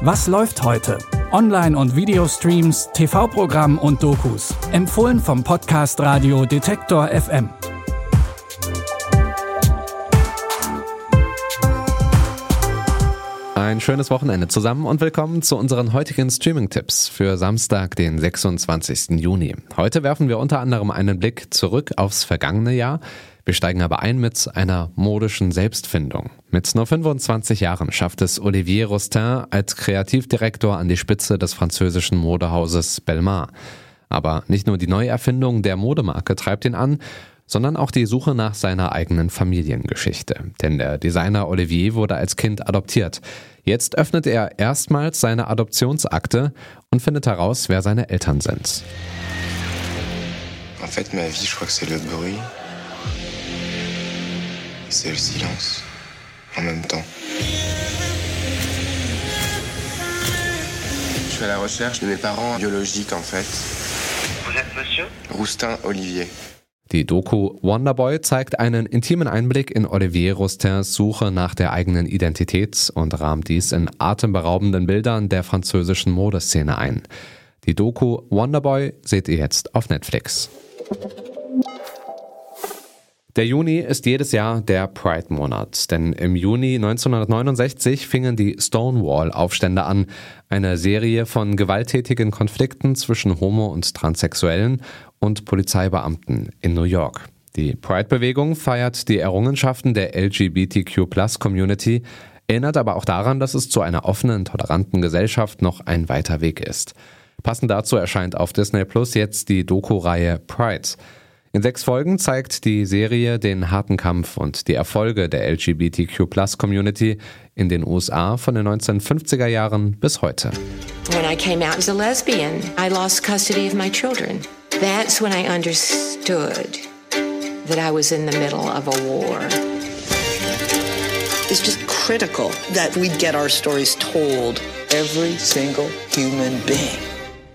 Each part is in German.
Was läuft heute? Online- und Videostreams, TV-Programm und Dokus. Empfohlen vom Podcast Radio Detektor FM. Ein schönes Wochenende zusammen und willkommen zu unseren heutigen Streaming-Tipps für Samstag, den 26. Juni. Heute werfen wir unter anderem einen Blick zurück aufs vergangene Jahr. Wir steigen aber ein mit einer modischen Selbstfindung. Mit nur 25 Jahren schafft es Olivier Rostin als Kreativdirektor an die Spitze des französischen Modehauses Belmar. Aber nicht nur die Neuerfindung der Modemarke treibt ihn an, sondern auch die Suche nach seiner eigenen Familiengeschichte. Denn der Designer Olivier wurde als Kind adoptiert. Jetzt öffnet er erstmals seine Adoptionsakte und findet heraus, wer seine Eltern sind. En fait, ma vie, je crois que c'est le bruit. C'est le silence. En même temps. Je suis à la recherche de mes parents biologiques, en fait. Vous êtes monsieur Roustin Olivier. Die Doku Wonderboy zeigt einen intimen Einblick in Olivier Roustins Suche nach der eigenen Identität und rahmt dies in atemberaubenden Bildern der französischen Modeszene ein. Die Doku Wonderboy seht ihr jetzt auf Netflix. Der Juni ist jedes Jahr der Pride-Monat, denn im Juni 1969 fingen die Stonewall-Aufstände an, eine Serie von gewalttätigen Konflikten zwischen Homo- und Transsexuellen und Polizeibeamten in New York. Die Pride-Bewegung feiert die Errungenschaften der LGBTQ-Plus-Community, erinnert aber auch daran, dass es zu einer offenen, toleranten Gesellschaft noch ein weiter Weg ist. Passend dazu erscheint auf Disney Plus jetzt die Doku-Reihe Pride. In sechs Folgen zeigt die Serie den harten Kampf und die Erfolge der LGBTQ-Plus-Community in den USA von den 1950er Jahren bis heute. When I came out as a lesbian, I lost custody of my children. That's when I understood that I was in the middle of a war. It's just critical that we get our stories told. Every single human being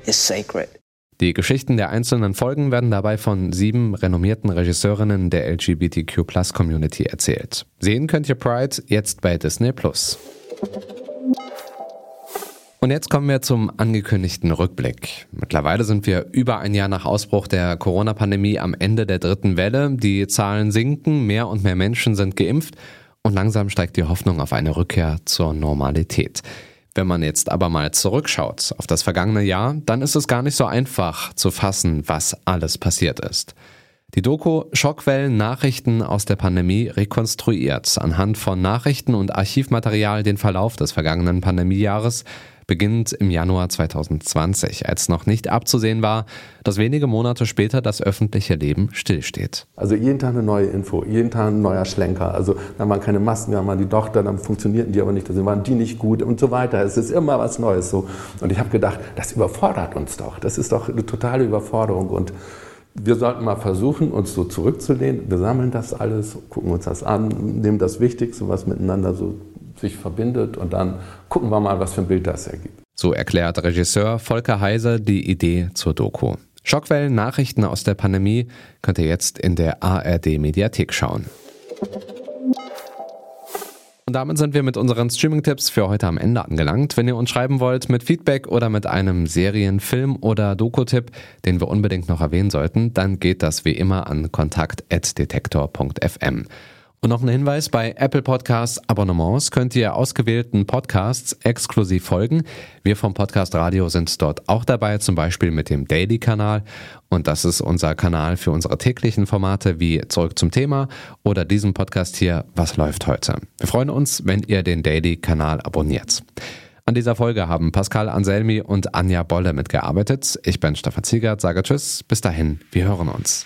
is sacred. Die Geschichten der einzelnen Folgen werden dabei von sieben renommierten Regisseurinnen der LGBTQ-Plus-Community erzählt. Sehen könnt ihr Pride jetzt bei Disney Plus. Und jetzt kommen wir zum angekündigten Rückblick. Mittlerweile sind wir über ein Jahr nach Ausbruch der Corona-Pandemie am Ende der dritten Welle. Die Zahlen sinken, mehr und mehr Menschen sind geimpft und langsam steigt die Hoffnung auf eine Rückkehr zur Normalität. Wenn man jetzt aber mal zurückschaut auf das vergangene Jahr, dann ist es gar nicht so einfach zu fassen, was alles passiert ist. Die Doku Schockwellen Nachrichten aus der Pandemie rekonstruiert anhand von Nachrichten und Archivmaterial den Verlauf des vergangenen Pandemiejahres beginnt im Januar 2020, als noch nicht abzusehen war, dass wenige Monate später das öffentliche Leben stillsteht. Also jeden Tag eine neue Info, jeden Tag ein neuer Schlenker. Also dann waren keine Masken, dann waren die Tochter, dann funktionierten die aber nicht, dann waren die nicht gut und so weiter. Es ist immer was Neues so. Und ich habe gedacht, das überfordert uns doch. Das ist doch eine totale Überforderung und wir sollten mal versuchen, uns so zurückzulehnen. Wir sammeln das alles, gucken uns das an, nehmen das Wichtigste, was miteinander so sich verbindet und dann gucken wir mal, was für ein Bild das ergibt. So erklärt Regisseur Volker Heise die Idee zur Doku. Schockwellen Nachrichten aus der Pandemie könnt ihr jetzt in der ARD Mediathek schauen. Und damit sind wir mit unseren Streaming-Tipps für heute am Ende angelangt. Wenn ihr uns schreiben wollt mit Feedback oder mit einem Serien-, Film- oder Doku-Tipp, den wir unbedingt noch erwähnen sollten, dann geht das wie immer an kontakt.detektor.fm. Und noch ein Hinweis, bei Apple Podcasts Abonnements könnt ihr ausgewählten Podcasts exklusiv folgen. Wir vom Podcast Radio sind dort auch dabei, zum Beispiel mit dem Daily-Kanal. Und das ist unser Kanal für unsere täglichen Formate wie Zurück zum Thema oder diesem Podcast hier, Was läuft heute. Wir freuen uns, wenn ihr den Daily-Kanal abonniert. An dieser Folge haben Pascal Anselmi und Anja Bolle mitgearbeitet. Ich bin Stefan Ziegert, sage Tschüss, bis dahin, wir hören uns.